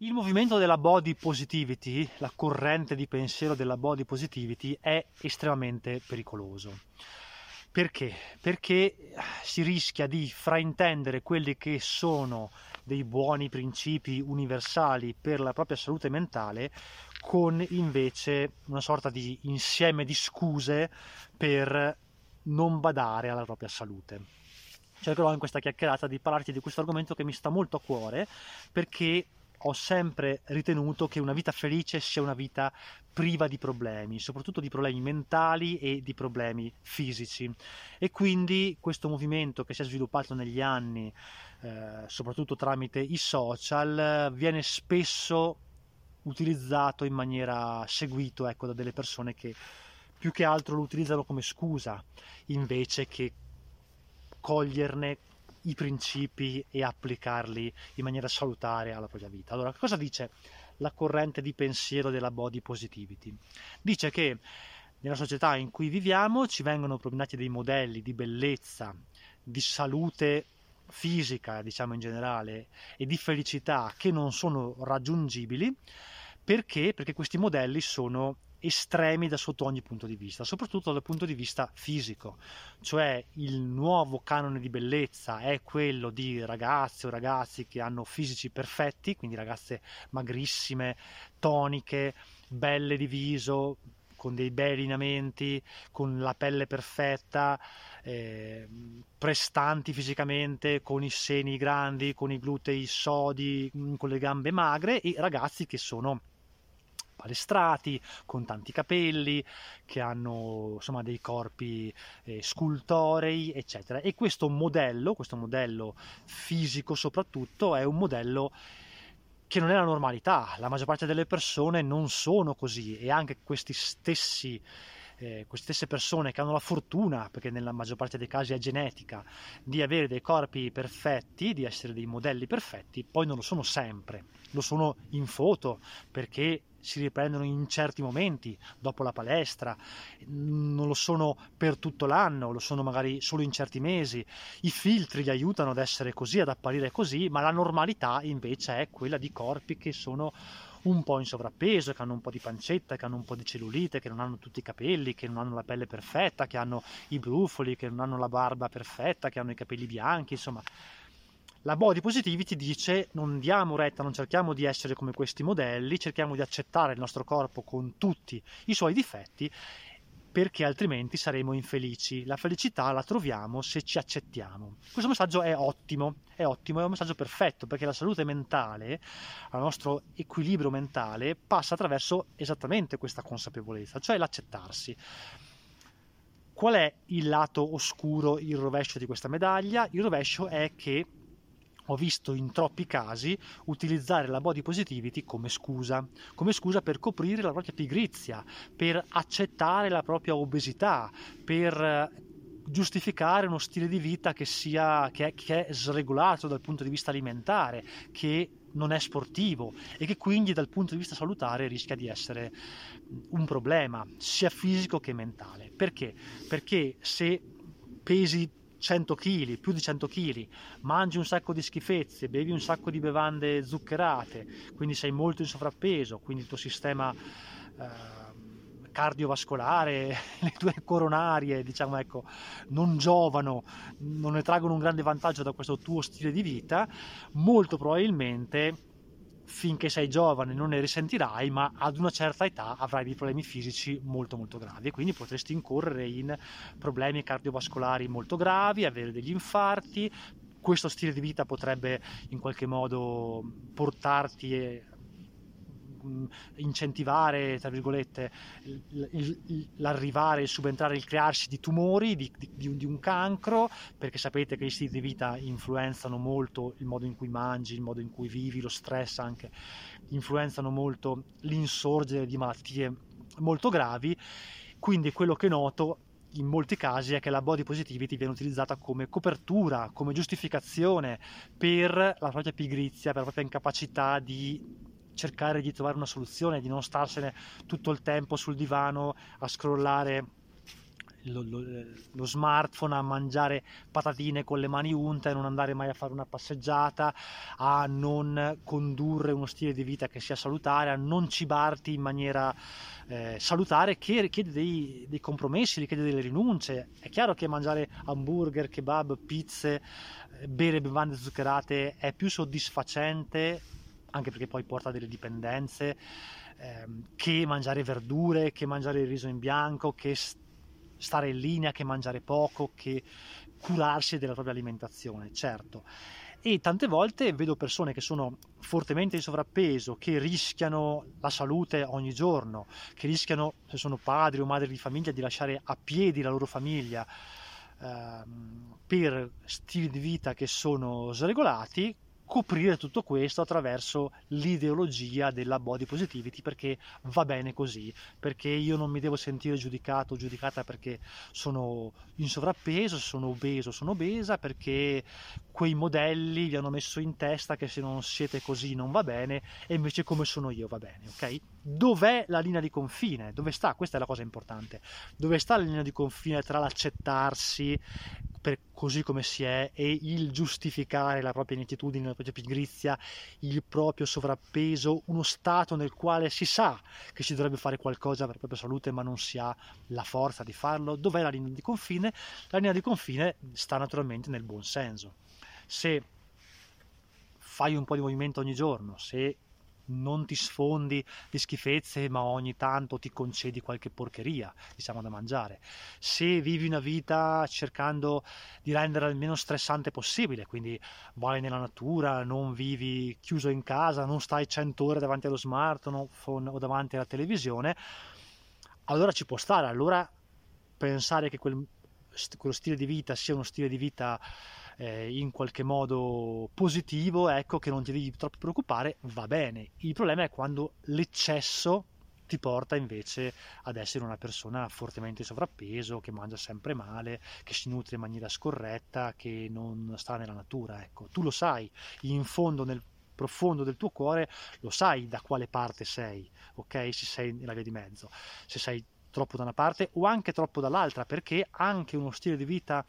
Il movimento della body positivity, la corrente di pensiero della body positivity è estremamente pericoloso. Perché? Perché si rischia di fraintendere quelli che sono dei buoni principi universali per la propria salute mentale con invece una sorta di insieme di scuse per non badare alla propria salute. Cercherò in questa chiacchierata di parlarti di questo argomento che mi sta molto a cuore perché ho sempre ritenuto che una vita felice sia una vita priva di problemi, soprattutto di problemi mentali e di problemi fisici. E quindi questo movimento che si è sviluppato negli anni, eh, soprattutto tramite i social, viene spesso utilizzato in maniera seguito ecco, da delle persone che più che altro lo utilizzano come scusa invece che coglierne i principi e applicarli in maniera salutare alla propria vita. Allora, cosa dice la corrente di pensiero della body positivity? Dice che nella società in cui viviamo ci vengono propinati dei modelli di bellezza, di salute fisica, diciamo in generale, e di felicità che non sono raggiungibili perché? Perché questi modelli sono estremi da sotto ogni punto di vista, soprattutto dal punto di vista fisico, cioè il nuovo canone di bellezza è quello di ragazze o ragazzi che hanno fisici perfetti, quindi ragazze magrissime, toniche, belle di viso, con dei bei lineamenti, con la pelle perfetta, eh, prestanti fisicamente, con i seni grandi, con i glutei sodi, con le gambe magre e ragazzi che sono palestrati, con tanti capelli, che hanno insomma dei corpi eh, scultorei, eccetera. E questo modello, questo modello fisico soprattutto, è un modello che non è la normalità. La maggior parte delle persone non sono così e anche questi stessi eh, queste stesse persone che hanno la fortuna, perché nella maggior parte dei casi è genetica, di avere dei corpi perfetti, di essere dei modelli perfetti, poi non lo sono sempre, lo sono in foto perché si riprendono in certi momenti dopo la palestra, non lo sono per tutto l'anno, lo sono magari solo in certi mesi. I filtri li aiutano ad essere così, ad apparire così, ma la normalità invece è quella di corpi che sono un po' in sovrappeso, che hanno un po' di pancetta, che hanno un po' di cellulite, che non hanno tutti i capelli, che non hanno la pelle perfetta, che hanno i brufoli, che non hanno la barba perfetta, che hanno i capelli bianchi, insomma. La body positivity dice non diamo retta, non cerchiamo di essere come questi modelli, cerchiamo di accettare il nostro corpo con tutti i suoi difetti perché altrimenti saremo infelici. La felicità la troviamo se ci accettiamo. Questo messaggio è ottimo, è ottimo, è un messaggio perfetto perché la salute mentale, il nostro equilibrio mentale passa attraverso esattamente questa consapevolezza, cioè l'accettarsi. Qual è il lato oscuro, il rovescio di questa medaglia? Il rovescio è che ho visto in troppi casi utilizzare la body positivity come scusa, come scusa per coprire la propria pigrizia, per accettare la propria obesità, per eh, giustificare uno stile di vita che, sia, che, è, che è sregolato dal punto di vista alimentare, che non è sportivo e che quindi dal punto di vista salutare rischia di essere un problema sia fisico che mentale. Perché? Perché se pesi 100 kg, più di 100 kg, mangi un sacco di schifezze, bevi un sacco di bevande zuccherate, quindi sei molto in sovrappeso, quindi il tuo sistema eh, cardiovascolare, le tue coronarie, diciamo ecco, non giovano, non ne traggono un grande vantaggio da questo tuo stile di vita, molto probabilmente finché sei giovane non ne risentirai, ma ad una certa età avrai dei problemi fisici molto molto gravi e quindi potresti incorrere in problemi cardiovascolari molto gravi, avere degli infarti. Questo stile di vita potrebbe in qualche modo portarti incentivare, tra virgolette, l'arrivare, il subentrare, il crearsi di tumori, di, di, di, un cancro, perché sapete che gli stili di vita influenzano molto il modo in cui mangi, il modo in cui vivi, lo stress anche, influenzano molto l'insorgere di malattie molto gravi. Quindi quello che noto in molti casi è che la body positivity viene utilizzata come copertura, come giustificazione per la propria pigrizia, per la propria incapacità di cercare di trovare una soluzione, di non starsene tutto il tempo sul divano a scrollare lo, lo, lo, smartphone, a mangiare patatine con le mani unte, a non andare mai a fare una passeggiata, a non condurre uno stile di vita che sia salutare, a non cibarti in maniera eh, salutare che richiede dei, dei, compromessi, richiede delle rinunce. È chiaro che mangiare hamburger, kebab, pizze, eh, bere bevande zuccherate è più soddisfacente, anche perché poi porta delle dipendenze, ehm, che mangiare verdure, che mangiare il riso in bianco, che stare in linea, che mangiare poco, che curarsi della propria alimentazione, certo. E tante volte vedo persone che sono fortemente in sovrappeso, che rischiano la salute ogni giorno, che rischiano, se sono padri o madri di famiglia, di lasciare a piedi la loro famiglia ehm, per stili di vita che sono sregolati, coprire tutto questo attraverso l'ideologia della body positivity perché va bene così, perché io non mi devo sentire giudicato o giudicata perché sono in sovrappeso, sono obeso, sono obesa, perché quei modelli vi hanno messo in testa che se non siete così non va bene e invece come sono io va bene, ok? Dov'è la linea di confine? Dove sta? Questa è la cosa importante. Dove sta la linea di confine tra l'accettarsi per così come si è e il giustificare la propria inettitudine, la propria pigrizia, il proprio sovrappeso, uno stato nel quale si sa che si dovrebbe fare qualcosa per la propria salute ma non si ha la forza di farlo. Dov'è la linea di confine? La linea di confine sta naturalmente nel buon senso. Se fai un po' di movimento ogni giorno, se non ti sfondi di schifezze, ma ogni tanto ti concedi qualche porcheria, diciamo, da mangiare. Se vivi una vita cercando di renderla il meno stressante possibile, quindi vai nella natura, non vivi chiuso in casa, non stai 100 ore davanti allo smartphone o davanti alla televisione, allora ci può stare, allora pensare che quel, quello stile di vita sia uno stile di vita eh, in qualche modo positivo, ecco che non ti devi troppo preoccupare, va bene. Il problema è quando l'eccesso ti porta invece ad essere una persona fortemente sovrappeso, che mangia sempre male, che si nutre in maniera scorretta, che non sta nella natura. Ecco, tu lo sai, in fondo nel profondo del tuo cuore lo sai da quale parte sei, ok? Se sei nella via di mezzo, se sei troppo da una parte o anche troppo dall'altra, perché anche uno stile di vita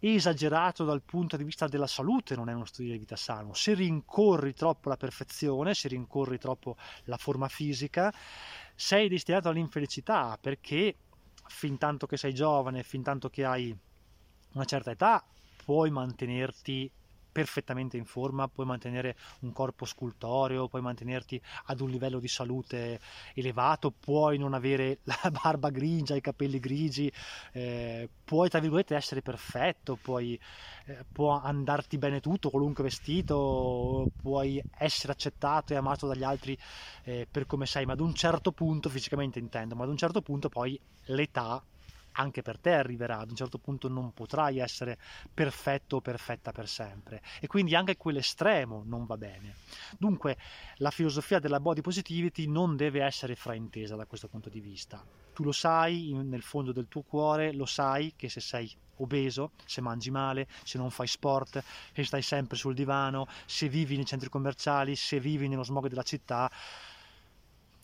esagerato dal punto di vista della salute non è uno stile di vita sano. Se rincorri troppo la perfezione, se rincorri troppo la forma fisica, sei destinato all'infelicità perché fin tanto che sei giovane, fin tanto che hai una certa età, puoi mantenerti perfettamente in forma, puoi mantenere un corpo scultoreo, puoi mantenerti ad un livello di salute elevato, puoi non avere la barba grigia, i capelli grigi, eh, puoi tra virgolette essere perfetto, puoi, eh, può andarti bene tutto, qualunque vestito, puoi essere accettato e amato dagli altri eh, per come sei, ma ad un certo punto, fisicamente intendo, ma ad un certo punto poi l'età anche per te arriverà, ad un certo punto non potrai essere perfetto o perfetta per sempre e quindi anche quell'estremo non va bene. Dunque la filosofia della body positivity non deve essere fraintesa da questo punto di vista. Tu lo sai nel fondo del tuo cuore, lo sai che se sei obeso, se mangi male, se non fai sport, se stai sempre sul divano, se vivi nei centri commerciali, se vivi nello smog della città,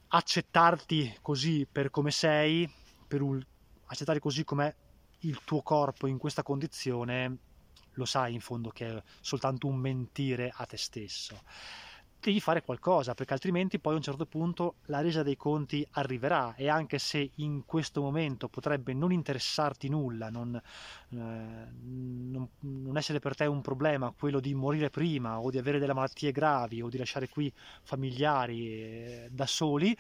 accettarti così per come sei, per un accettare così com'è il tuo corpo in questa condizione, lo sai in fondo che è soltanto un mentire a te stesso. Devi fare qualcosa perché altrimenti poi a un certo punto la resa dei conti arriverà e anche se in questo momento potrebbe non interessarti nulla, non, eh, non, non essere per te un problema quello di morire prima o di avere delle malattie gravi o di lasciare qui familiari eh, da soli,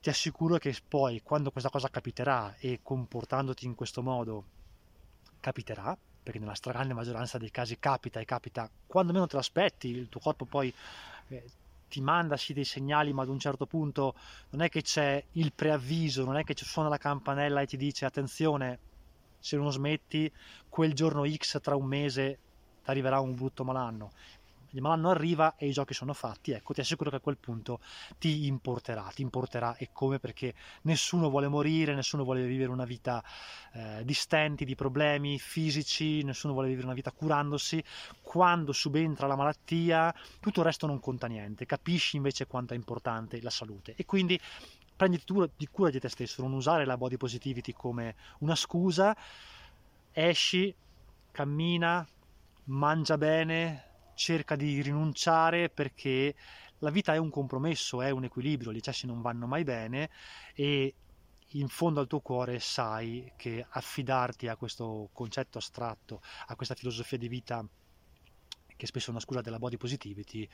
ti assicuro che poi quando questa cosa capiterà e comportandoti in questo modo capiterà, perché nella stragrande maggioranza dei casi capita e capita quando meno te lo aspetti, il tuo corpo poi eh, ti manda sì dei segnali, ma ad un certo punto non è che c'è il preavviso, non è che suona la campanella e ti dice attenzione, se non smetti, quel giorno X tra un mese ti arriverà un brutto malanno il malanno arriva e i giochi sono fatti, ecco, ti assicuro che a quel punto ti importerà, ti importerà e come perché nessuno vuole morire, nessuno vuole vivere una vita eh, di stenti, di problemi fisici, nessuno vuole vivere una vita curandosi, quando subentra la malattia tutto il resto non conta niente, capisci invece quanto è importante la salute. E quindi prenditi di cura di te stesso, non usare la body positivity come una scusa, esci, cammina, mangia bene, cerca di rinunciare perché la vita è un compromesso, è un equilibrio, gli eccessi non vanno mai bene e in fondo al tuo cuore sai che affidarti a questo concetto astratto, a questa filosofia di vita che spesso è una scusa della body positivity,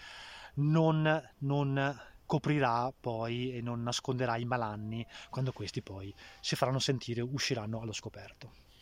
non, non coprirà poi e non nasconderà i malanni quando questi poi si faranno sentire, usciranno allo scoperto.